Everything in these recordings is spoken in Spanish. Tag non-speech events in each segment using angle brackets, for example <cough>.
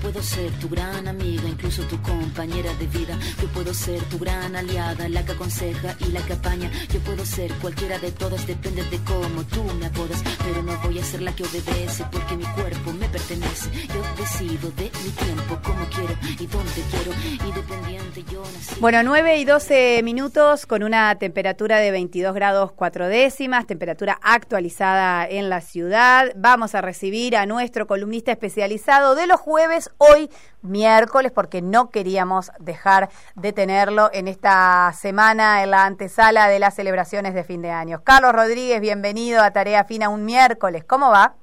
puedo ser tu gran amiga, incluso tu compañera de vida. Yo puedo ser tu gran aliada, la que aconseja y la que apaña. Yo puedo ser cualquiera de todas, depende de cómo tú me apodas. Pero no voy a ser la que obedece porque mi cuerpo me pertenece. Yo decido de mi tiempo, como quiero y dónde quiero. Independiente, yo nací. Bueno, 9 y 12 minutos con una temperatura de 22 grados 4 décimas, temperatura actualizada en la ciudad. Vamos a recibir a nuestro columnista especializado de los jueves, hoy miércoles, porque no queríamos dejar de tenerlo en esta semana en la antesala de las celebraciones de fin de año. Carlos Rodríguez, bienvenido a Tarea Fina un miércoles. ¿Cómo va?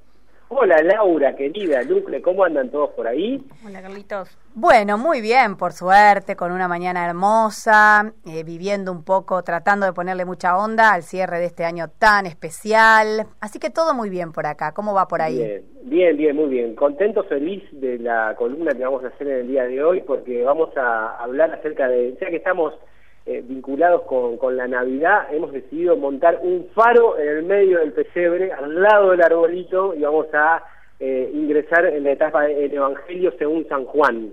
Hola Laura, querida, Lucle, ¿cómo andan todos por ahí? Hola Carlitos. Bueno, muy bien, por suerte, con una mañana hermosa, eh, viviendo un poco, tratando de ponerle mucha onda al cierre de este año tan especial. Así que todo muy bien por acá. ¿Cómo va por ahí? Bien, bien, bien, muy bien. Contento, feliz de la columna que vamos a hacer en el día de hoy, porque vamos a hablar acerca de, ya que estamos eh, vinculados con, con, la Navidad, hemos decidido montar un faro en el medio del pesebre, al lado del arbolito, y vamos a eh, ingresar en la etapa del Evangelio según San Juan.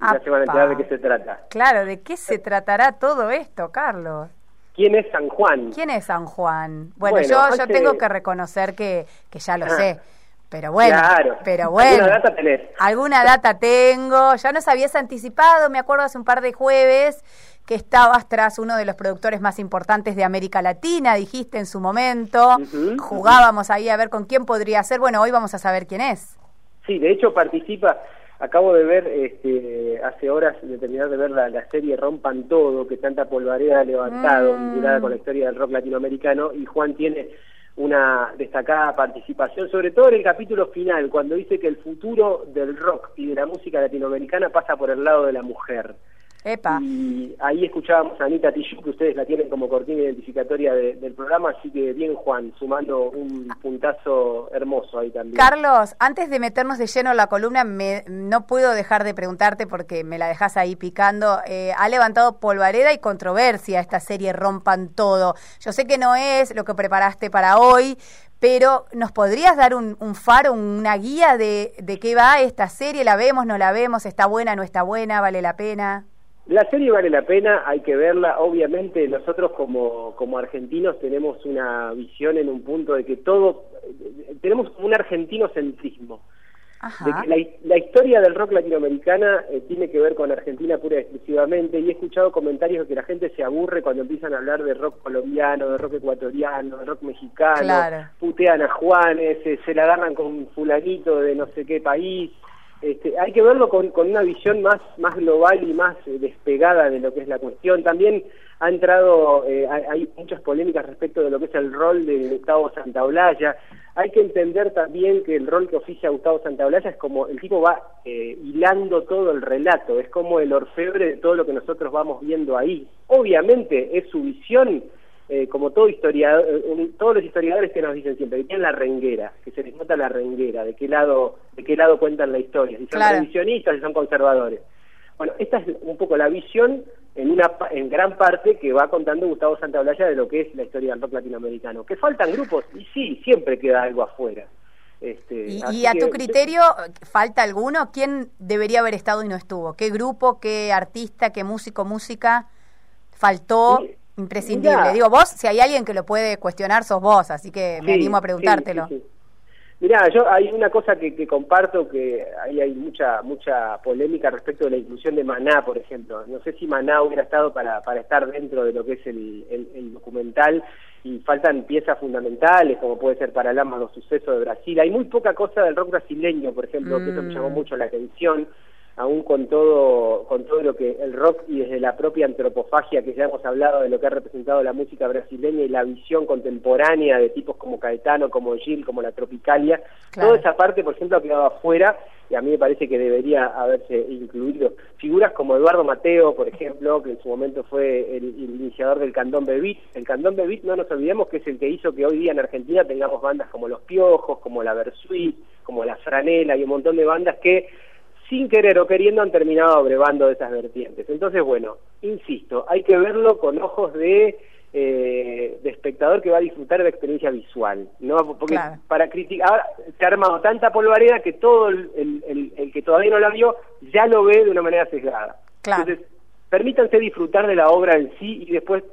Ya se van a enterar de qué se trata. Claro, ¿de qué se tratará todo esto, Carlos? ¿Quién es San Juan? ¿Quién es San Juan? Bueno, yo, yo tengo que reconocer que, que ya lo ah. sé. Pero bueno, claro. pero bueno. ¿Alguna data tenés? Alguna data tengo. Ya nos habías anticipado, me acuerdo hace un par de jueves, que estabas tras uno de los productores más importantes de América Latina, dijiste en su momento. Jugábamos ahí a ver con quién podría ser. Bueno, hoy vamos a saber quién es. Sí, de hecho participa. Acabo de ver, este, hace horas de terminar de ver la, serie Rompan Todo, que tanta polvareda ha levantado, mm. vinculada con la historia del rock latinoamericano, y Juan tiene una destacada participación, sobre todo en el capítulo final, cuando dice que el futuro del rock y de la música latinoamericana pasa por el lado de la mujer. Y ahí escuchábamos a Anita Tijoux, que ustedes la tienen como cortina identificatoria del programa, así que bien Juan, sumando un puntazo hermoso ahí también. Carlos, antes de meternos de lleno en la columna, me, no puedo dejar de preguntarte porque me la dejas ahí picando. Eh, ha levantado polvareda y controversia esta serie Rompan Todo. Yo sé que no es lo que preparaste para hoy, pero ¿nos podrías dar un, un faro, una guía de, de qué va esta serie? ¿La vemos, no la vemos? ¿Está buena, no está buena? ¿Vale la pena? La serie vale la pena, hay que verla. Obviamente nosotros como, como argentinos tenemos una visión en un punto de que todo, tenemos un argentinocentrismo. De que la, la, historia del rock latinoamericana eh, tiene que ver con Argentina pura y exclusivamente y he escuchado comentarios de que la gente se aburre cuando empiezan a hablar de rock colombiano, de rock ecuatoriano, de rock mexicano, putean a Juanes, se la agarran con fulanito de no sé qué país. Este, hay que verlo con, una visión más, más global y más eh, despegada de lo que es la cuestión. También ha entrado, eh, hay muchas polémicas respecto de lo que es el rol de Gustavo Santaolalla. Hay que entender también que el rol que oficia Gustavo Santaolalla es como el tipo va eh, hilando todo el relato, es como el orfebre de todo lo que nosotros vamos viendo ahí. Obviamente es su visión eh, como todo historiador, eh, todos los historiadores que nos dicen siempre, que tienen la renguera, que se les nota la renguera, de qué lado, de qué lado cuentan la historia, si son revisionistas, si son conservadores. Bueno, esta es un poco la visión en una en gran parte que va contando Gustavo Santaolalla de lo que es la historia del rock latinoamericano. Que faltan grupos, y sí, siempre queda algo afuera. Este, y, a tu criterio, ¿falta alguno? ¿Quién debería haber estado y no estuvo? ¿Qué grupo, qué artista, qué músico, música faltó? Imprescindible. Digo, vos, si hay alguien que lo puede cuestionar, sos vos, así que me animo a preguntártelo. Sí, Mirá, yo hay una cosa que, comparto, que ahí hay mucha mucha polémica respecto de la inclusión de Maná, por ejemplo. No sé si Maná hubiera estado para, para estar dentro de lo que es el, el, documental y faltan piezas fundamentales, como puede ser para Paralamas los sucesos de Brasil. Hay muy poca cosa del rock brasileño, por ejemplo, que eso me llamó mm. mucho la atención aún con todo, con todo lo que el rock y desde la propia antropofagia que ya hemos hablado de lo que ha representado la música brasileña y la visión contemporánea de tipos como Caetano, como Gil, como la Tropicalia, toda esa parte, por ejemplo, ha quedado afuera y a mí me parece que debería haberse incluido. Figuras como Eduardo Mateo, por ejemplo, que en su momento fue el, iniciador del Candón Beat. El Candón Beat, no nos olvidemos que es el que hizo que hoy día en Argentina tengamos bandas como Los Piojos, como La Versuit, como La Franela y un montón de bandas que sin querer o queriendo han terminado abrevando de esas vertientes. Entonces, bueno, insisto, hay que verlo con ojos de, eh, espectador que va a disfrutar de la experiencia visual, ¿no? Porque para criticar, ahora se ha armado tanta polvareda que todo el, el, que todavía no la vio ya lo ve de una manera sesgada. Entonces, permítanse disfrutar de la obra en sí y después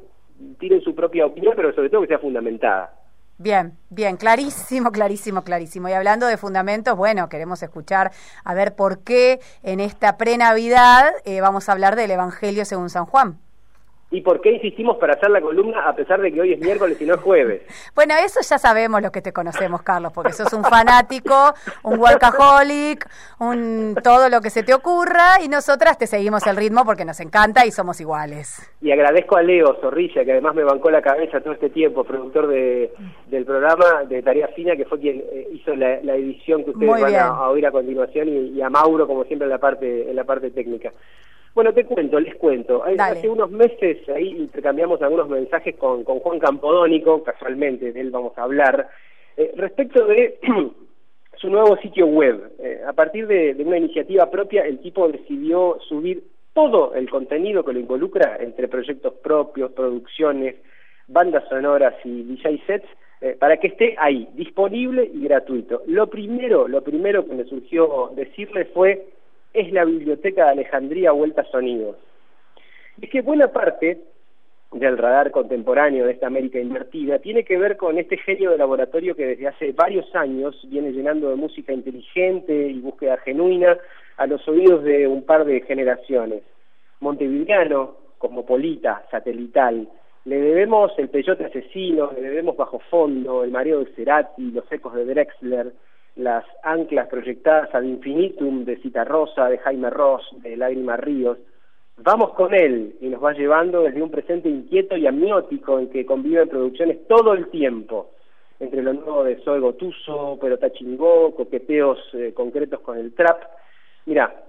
tiren su propia opinión, pero sobre todo que sea fundamentada. Bien, bien, clarísimo, <laughs> clarísimo, clarísimo. Y hablando de fundamentos, bueno, queremos escuchar a ver por qué en esta pre-Navidad eh, vamos a hablar del Evangelio según San Juan. ¿Y por qué insistimos para hacer la columna a pesar de que hoy es miércoles y no es jueves? <laughs> Bueno, eso ya sabemos los que te conocemos, Carlos, porque sos un fanático, un workaholic, un todo lo que se te ocurra y nosotras te seguimos el ritmo porque nos encanta y somos iguales. Y agradezco a Leo Zorrilla, que además me bancó la cabeza todo este tiempo, productor de, del programa de Tarea Fina, que fue quien eh, hizo la, edición que ustedes van a, oír a continuación, y, y, a Mauro, como siempre, en la parte, en la parte técnica. Bueno, te cuento, les cuento. Hace unos meses ahí intercambiamos algunos mensajes con, con Juan Campodónico, casualmente de él vamos a hablar, eh, respecto de <clears throat> su nuevo sitio web. Eh, a partir de, una iniciativa propia, el tipo decidió subir todo el contenido que lo involucra entre proyectos propios, producciones, bandas sonoras y DJ sets, eh, para que esté ahí, disponible y gratuito. Lo primero, lo primero que me surgió decirle fue es la Biblioteca de Alejandría Vuelta a Sonidos. Es que buena parte del radar contemporáneo de esta América invertida tiene que ver con este genio de laboratorio que desde hace varios años viene llenando de música inteligente y búsqueda genuina a los oídos de un par de generaciones. Montevideano, cosmopolita, satelital, le debemos el peyote asesino, le debemos bajo fondo, el mareo de Cerati, los ecos de Drexler, las anclas proyectadas ad infinitum de Cita Rosa, de Jaime Ross, de Lágrima Ríos. Vamos con él y nos va llevando desde un presente inquieto y amniótico en que conviven producciones todo el tiempo, entre lo nuevo de Zoe Gotuso, Pelota Chingó, coqueteos eh, concretos con el trap. Mira,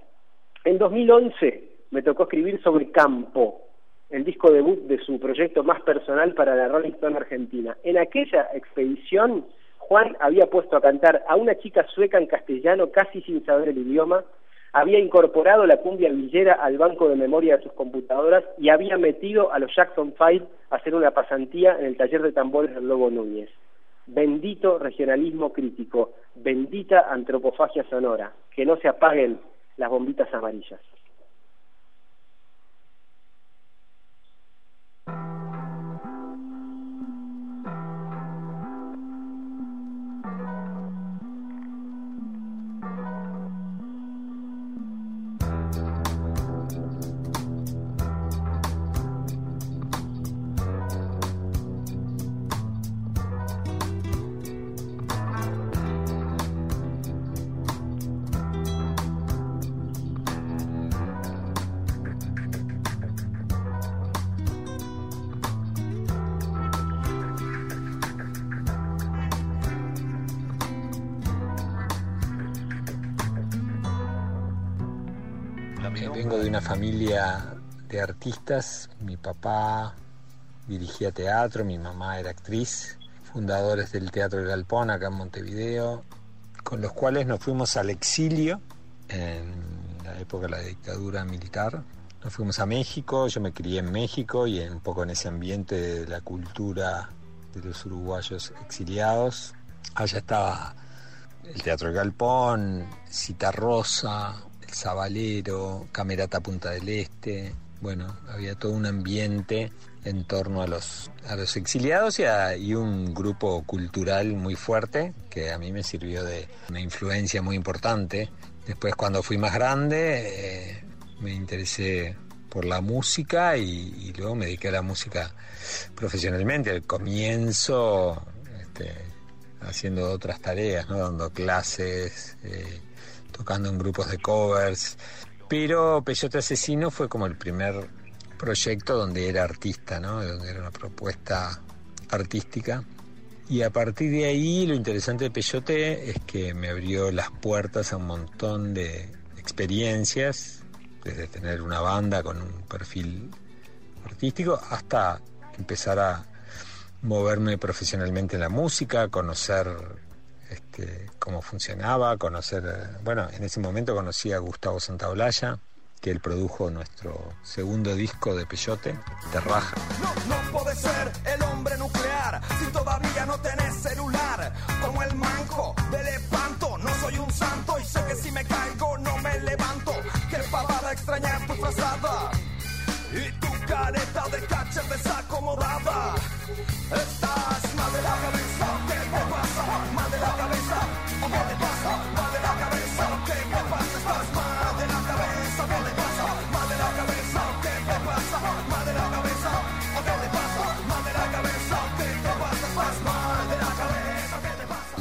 en 2011 me tocó escribir sobre Campo, el disco debut de su proyecto más personal para la Rolling Stone Argentina. En aquella expedición Juan había puesto a cantar a una chica sueca en castellano casi sin saber el idioma, había incorporado la cumbia villera al banco de memoria de sus computadoras y había metido a los Jackson Five a hacer una pasantía en el taller de tambores del Lobo Núñez. Bendito regionalismo crítico, bendita antropofagia sonora, que no se apaguen las bombitas amarillas. Vengo de una familia de artistas. Mi papá dirigía teatro, mi mamá era actriz, fundadores del Teatro Galpón acá en Montevideo, con los cuales nos fuimos al exilio en la época de la dictadura militar. Nos fuimos a México, yo me crié en México y un poco en ese ambiente de la cultura de los uruguayos exiliados. Allá estaba el Teatro Galpón, Cita Rosa, Zabalero, Camerata Punta del Este. Bueno, había todo un ambiente en torno a los, a los exiliados y, un grupo cultural muy fuerte que a mí me sirvió de una influencia muy importante. Después cuando fui más grande eh, me interesé por la música y, luego me dediqué a la música profesionalmente. Al comienzo este, haciendo otras tareas, ¿no? dando clases. Eh, tocando en grupos de covers. Pero Peyote Asesino fue como el primer proyecto donde era artista, ¿no? Donde era una propuesta artística. Y a partir de ahí lo interesante de Peyote es que me abrió las puertas a un montón de experiencias, desde tener una banda con un perfil artístico hasta empezar a moverme profesionalmente en la música, conocer este, cómo funcionaba, conocer, eh, bueno, en ese momento conocí a Gustavo Santaolalla, que él produjo nuestro segundo disco de Peyote, de Raja. No, no ser el hombre nuclear si todavía no tenés celular. Como el manco de lepanto, no soy un santo y sé que si me caigo no me levanto. Qué pavada extrañar tu frazada y tu careta de cachel desacomodada.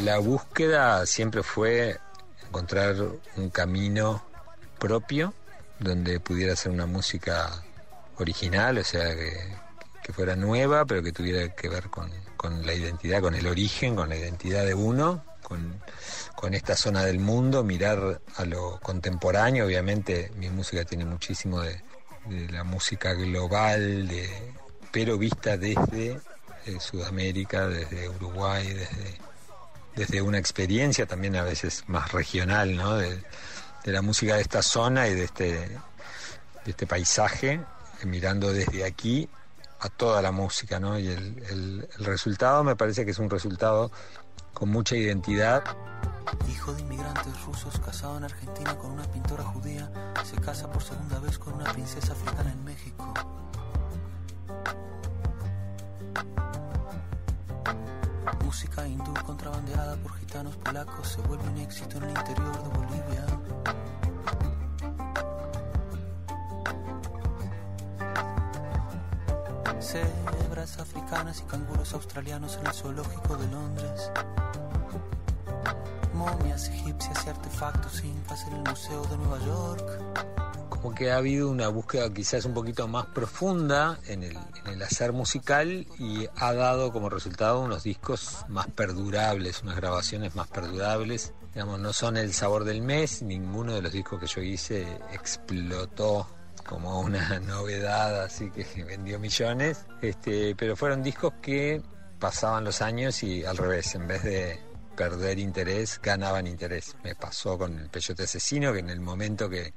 La búsqueda siempre fue encontrar un camino propio donde pudiera ser una música original, o sea, que, que fuera nueva, pero que tuviera que ver con, con, la identidad, con el origen, con la identidad de uno, con, con, esta zona del mundo, mirar a lo contemporáneo, obviamente mi música tiene muchísimo de, la música global, de, pero vista desde eh, Sudamérica, desde Uruguay, desde, desde una experiencia también a veces más regional, ¿no? De, de la música de esta zona y de este, de este paisaje, mirando desde aquí a toda la música, ¿no? Y el, el, el, resultado me parece que es un resultado con mucha identidad. Hijo de inmigrantes rusos casado en Argentina con una pintora judía, se casa por segunda vez con una princesa africana en México. Música hindú contrabandeada por gitanos polacos se vuelve un éxito en el interior de Bolivia. Cebras africanas y canguros australianos en el zoológico de Londres. Momias egipcias y artefactos incas en el Museo de Nueva York. Como que ha habido una búsqueda quizás un poquito más profunda en el, en el hacer musical y ha dado como resultado unos discos más perdurables, unas grabaciones más perdurables. Digamos, no son el sabor del mes, ninguno de los discos que yo hice explotó como una <laughs> novedad, así que <laughs> vendió millones, este, pero fueron discos que pasaban los años y al revés, en vez de perder interés, ganaban interés. Me pasó con el Peyote Asesino, que en el momento que,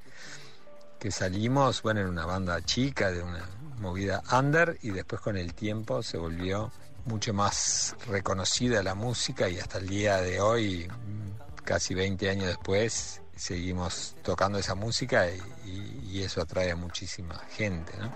que salimos, bueno, era una banda chica, de una movida under, y después con el tiempo se volvió mucho más reconocida la música y hasta el día de hoy, casi 20 años después, seguimos tocando esa música y, eso atrae a muchísima gente, ¿no?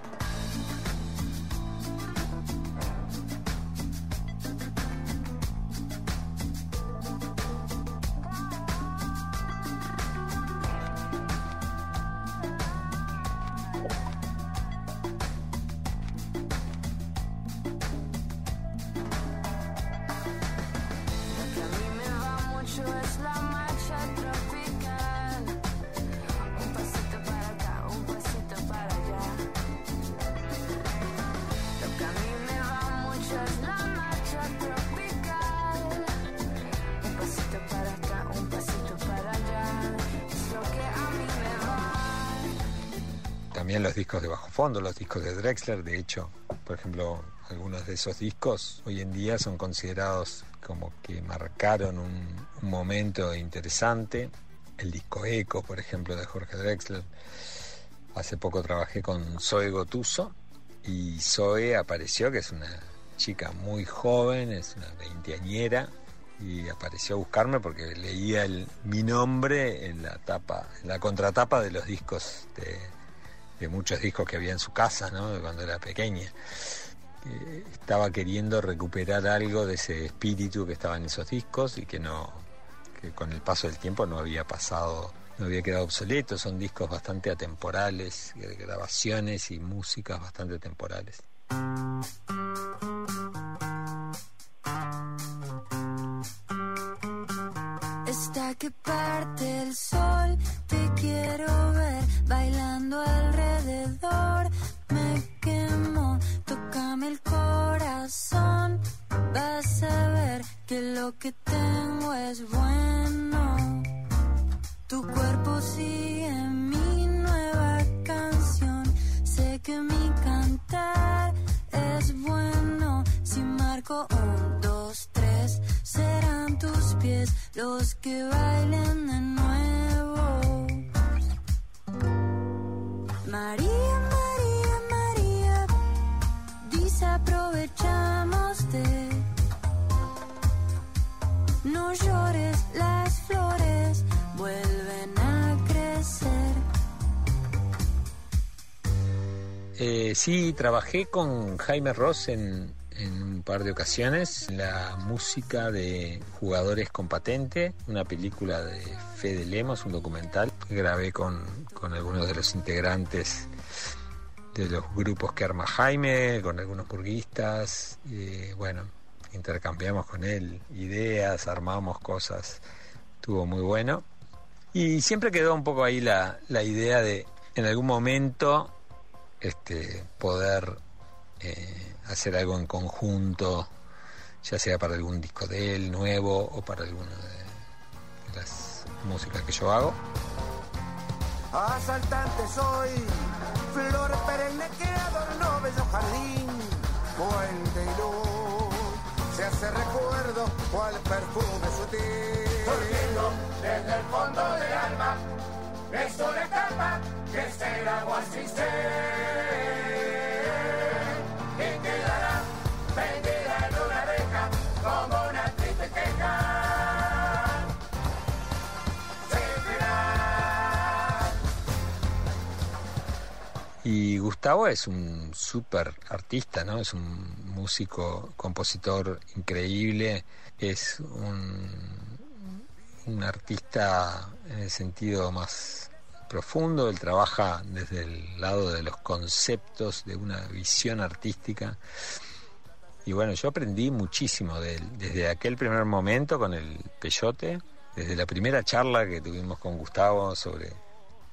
Los discos de bajo fondo, los discos de Drexler, de hecho, por ejemplo, algunos de esos discos hoy en día son considerados como que marcaron un, momento interesante. El disco Eco, por ejemplo, de Jorge Drexler. Hace poco trabajé con Zoe Gotuso y Zoe apareció, que es una chica muy joven, es una veinteañera, y apareció a buscarme porque leía mi nombre en la tapa, en la contratapa de los discos de, de muchos discos que había en su casa, ¿no? Cuando era pequeña. Estaba queriendo recuperar algo de ese espíritu que estaba en esos discos y que no, que con el paso del tiempo no había pasado, no había quedado obsoleto. Son discos bastante atemporales, grabaciones y músicas bastante temporales. Hasta que parte el sol, te quiero ver bailando alrededor. Me quemo, tócame el corazón. Vas a ver que lo que tengo es bueno. Tu cuerpo sigue mi nueva canción. Sé que mi cantar es bueno. Si marco un, dos, tres, serán tus pies los que bailen Eh, sí, trabajé con Jaime Ross en, en un par de ocasiones la música de Jugadores con Patente, una película de Fede Lemos, un documental grabé con, con algunos de los integrantes de los grupos que arma Jaime, con algunos burguistas, y bueno, intercambiamos con él ideas, armamos cosas, estuvo muy bueno. Y siempre quedó un poco ahí la, la idea de en algún momento este, poder eh, hacer algo en conjunto, ya sea para algún disco de él nuevo o para alguna de, las músicas que yo hago. Asaltante soy, flor perenne que adornó bello jardín, fuente y luz, se hace recuerdo cual perfume sutil. Surgiendo desde el fondo del alma, es una etapa que será agua sin Y Gustavo es un súper artista, ¿no? Es un músico, compositor increíble, es un, un artista en el sentido más profundo, él trabaja desde el lado de los conceptos, de una visión artística. Y bueno, yo aprendí muchísimo de él, desde aquel primer momento con el Peyote, desde la primera charla que tuvimos con Gustavo sobre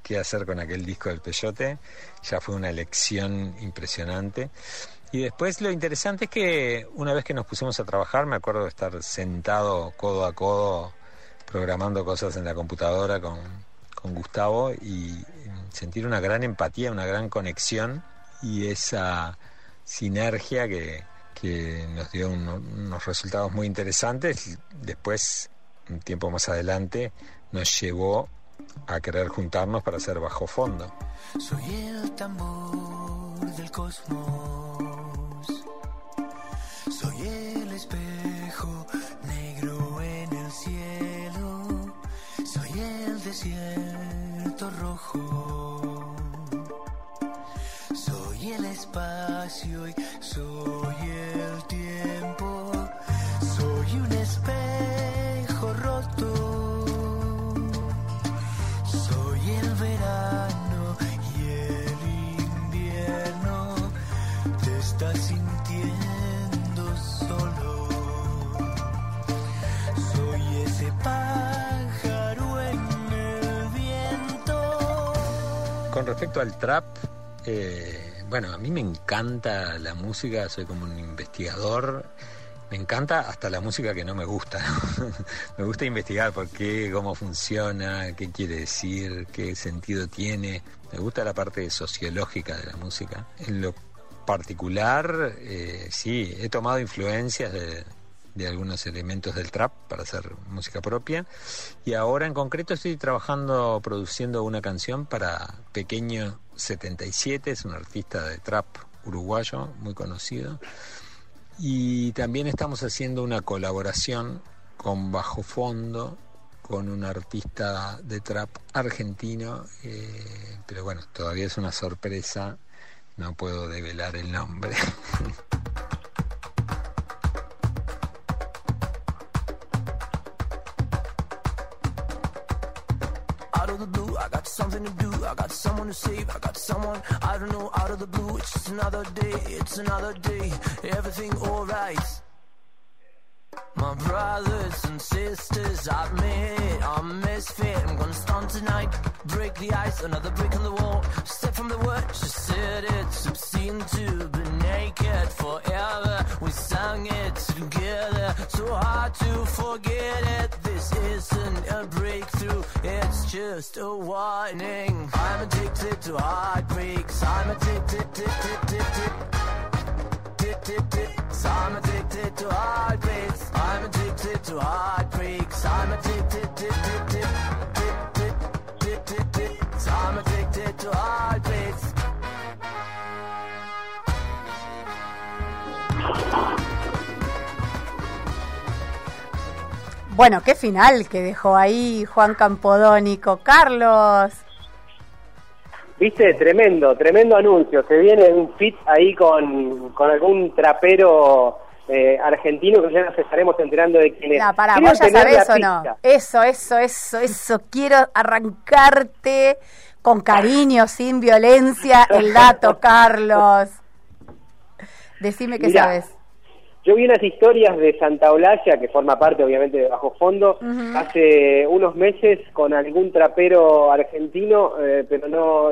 qué hacer con aquel disco del Peyote, ya fue una lección impresionante. Y después lo interesante es que una vez que nos pusimos a trabajar, me acuerdo de estar sentado codo a codo programando cosas en la computadora con, con Gustavo y sentir una gran empatía, una gran conexión y esa sinergia que, que nos dio uno- unos resultados muy interesantes. Después, un tiempo más adelante, nos llevó a querer juntarnos para hacer bajo fondo. Soy el tambor del cosmos. Soy el espejo negro en el cielo. Soy el desierto rojo. Soy el espacio y soy el tiempo. Soy un espejo Con respecto al trap, eh, bueno, a mí me encanta la música, soy como un investigador. Me encanta hasta la música que no me gusta. <laughs> me gusta investigar por qué, cómo funciona, qué quiere decir, qué sentido tiene. Me gusta la parte sociológica de la música. Particular, eh, sí, he tomado influencias de, de algunos elementos del trap para hacer música propia. Y ahora en concreto estoy trabajando, produciendo una canción para Pequeño 77, es un artista de trap uruguayo muy conocido. Y también estamos haciendo una colaboración con Bajo Fondo, con un artista de trap argentino, eh, pero bueno, todavía es una sorpresa, no puedo develar el nombre. Out of the blue, I got something to do. I got someone to save. I got someone I don't know. Out of the blue, it's just another day. It's another day. Everything alright. My brothers and sisters, I admit I'm misfit. I'm gonna stunt tonight. Break the ice, another brick on the wall. Step from the word, just said it's obscene to be naked forever. We sang it together, so hard to forget it. This isn't a breakthrough, it's just a warning. I'm addicted to heartbreaks. I'm addicted, addicted, addicted. I'm addicted to heartbreaks. I'm addicted to heartbreaks. I'm addicted, addicted, addicted. I'm addicted to heartbreaks. Bueno, qué final que dejó ahí Juan Campodónico. Carlos. Viste, tremendo, tremendo anuncio. Se viene un fit ahí con, con algún trapero eh, argentino que ya nos estaremos enterando de quién es. No, Quiero vos ya sabés o no. Eso, eso, eso, eso. Quiero arrancarte con cariño, sin violencia, el dato, <laughs> Carlos. Decime qué Mirá, sabes. Yo vi unas historias de Santa Olalla, que forma parte obviamente de Bajo Fondo, hace unos meses con algún trapero argentino, eh, pero no,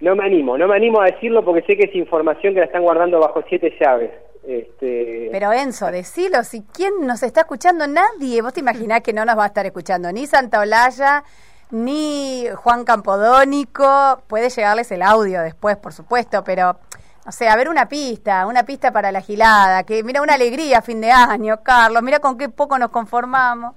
no me animo, no me animo a decirlo porque sé que es información que la están guardando bajo siete llaves. Este, Pero Enzo, decilo, si quién nos está escuchando, nadie. ¿Vos te imaginás que no nos va a estar escuchando ni Santa Olalla, ni Juan Campodónico? Puede llegarles el audio después, por supuesto, pero, o sea, a ver una pista, una pista para la gilada, que mira, una alegría fin de año, Carlos, mira con qué poco nos conformamos.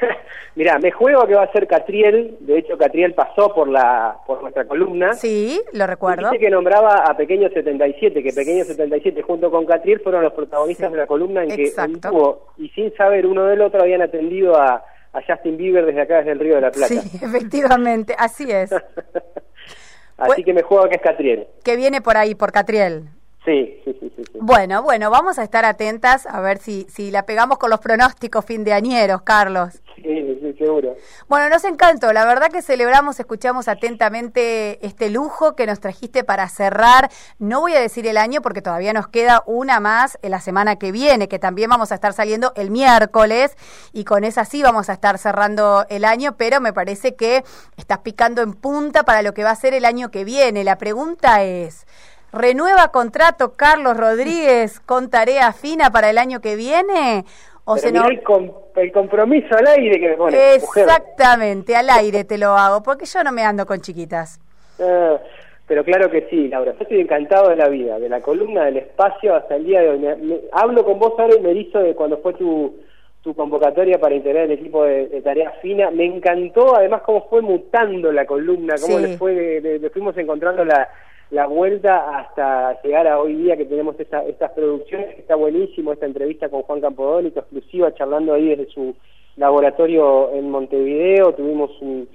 <laughs> Mirá, me juego que va a ser Catriel, de hecho Catriel pasó por la por nuestra columna. Sí, lo recuerdo. Dice que nombraba a Pequeño 77, que Pequeño 77 junto con Catriel fueron los protagonistas Sí, de la columna en que tuvo, y sin saber uno del otro, habían atendido a, a Justin Bieber desde acá, desde el Río de la Plata. Sí, <laughs> efectivamente, así es. <laughs> Así Pues- que me juego que es Catriel. Que viene por ahí, por Catriel. Sí, sí, sí. Bueno, bueno, vamos a estar atentas a ver si, si la pegamos con los pronósticos fin de añeros, Carlos. Sí, sí, seguro. Bueno, nos encantó. La verdad que celebramos, escuchamos atentamente este lujo que nos trajiste para cerrar. No voy a decir el año porque todavía nos queda una más en la semana que viene, que también vamos a estar saliendo el miércoles y con esa sí vamos a estar cerrando el año, pero me parece que estás picando en punta para lo que va a ser el año que viene. La pregunta es, ¿renueva contrato Carlos Rodríguez con tarea fina para el año que viene? ¿O Pero se mirá el, com- el compromiso al aire que me pone. mujer. Exactamente, al aire te lo hago, porque yo no me ando con chiquitas. Ah, pero claro que sí, Laura. Yo estoy encantado de la vida, de la columna, del espacio hasta el día de hoy. Me- me- hablo con vos ahora y me hizo de cuando fue tu, tu convocatoria para integrar el equipo de, de Tarea Fina. Me encantó además cómo fue mutando la columna, cómo Sí. le, fue, le, le fuimos encontrando la, la vuelta hasta llegar a hoy día que tenemos esta, estas producciones. que Está buenísimo esta entrevista con Juan Campodónico, exclusiva, charlando ahí desde su laboratorio en Montevideo. Tuvimos un,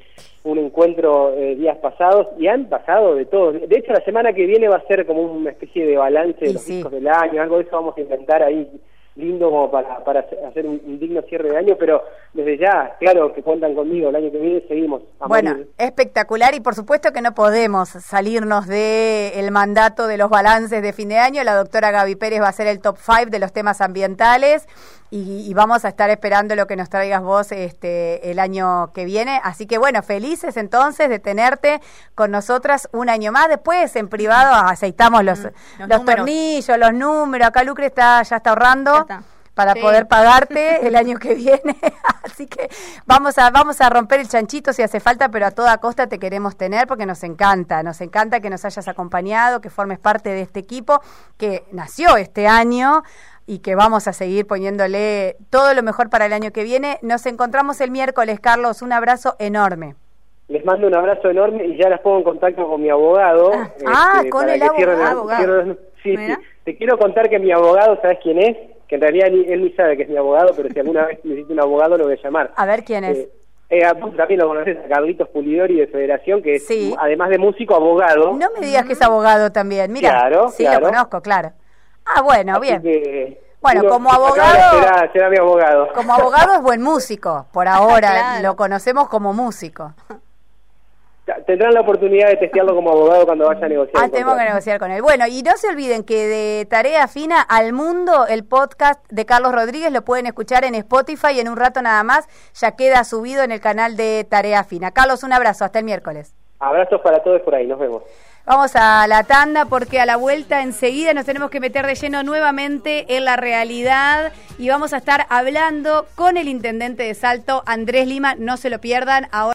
un encuentro eh, días pasados y han pasado de todo. De hecho, la semana que viene va a ser como una especie de balance de los sí. discos del año, algo de eso vamos a intentar ahí lindo como para, para hacer un, un digno cierre de año, pero desde ya, claro que cuentan conmigo, el año que viene seguimos. a Bueno, morir. espectacular y por supuesto que no podemos salirnos de el mandato de los balances de fin de año. La doctora Gaby Pérez va a hacer el top 5 de los temas ambientales y, y vamos a estar esperando lo que nos traigas vos este el año que viene. Así que bueno, felices entonces de tenerte con nosotras un año más. Después en privado aceitamos los, Mm, los los tornillos, los números. Acá Lucre está, ya está ahorrando. Para Sí. poder pagarte <laughs> el año que viene. <laughs> Así que vamos a, vamos a romper el chanchito si hace falta, pero a toda costa te queremos tener porque nos encanta, nos encanta que nos hayas acompañado, que formes parte de este equipo que nació este año y que vamos a seguir poniéndole todo lo mejor para el año que viene. Nos encontramos el miércoles, Carlos, un abrazo enorme. Les mando un abrazo enorme y ya las pongo en contacto con mi abogado. este, Ah, con para el cierren abogado. cierren- sí. Te quiero contar que mi abogado, ¿sabes quién es? Que en realidad ni- él ni sabe que es mi abogado, pero si alguna vez necesito un abogado lo voy a llamar. A ver quién es. Eh, eh, vos también lo conoces, a Carlitos Pulidori de Federación, que es, Sí. además de músico, abogado. No me digas que es abogado también. Mira, Claro, sí, claro. lo conozco, claro. Ah, bueno, Así bien. que, Bueno, como abogado- Será, será mi abogado. Como abogado es buen músico, por ahora <laughs> Claro. lo conocemos como músico. Tendrán la oportunidad de testearlo como abogado cuando vaya a negociar. Ah, tenemos que negociar con él. Bueno, y no se olviden que de Tarea Fina al Mundo, el podcast de Carlos Rodríguez lo pueden escuchar en Spotify y en un rato nada más ya queda subido en el canal de Tarea Fina. Carlos, un abrazo, hasta el miércoles. Abrazos para todos por ahí, nos vemos. Vamos a la tanda porque a la vuelta enseguida nos tenemos que meter de lleno nuevamente en la realidad y vamos a estar hablando con el intendente de Salto, Andrés Lima, no se lo pierdan. Ahora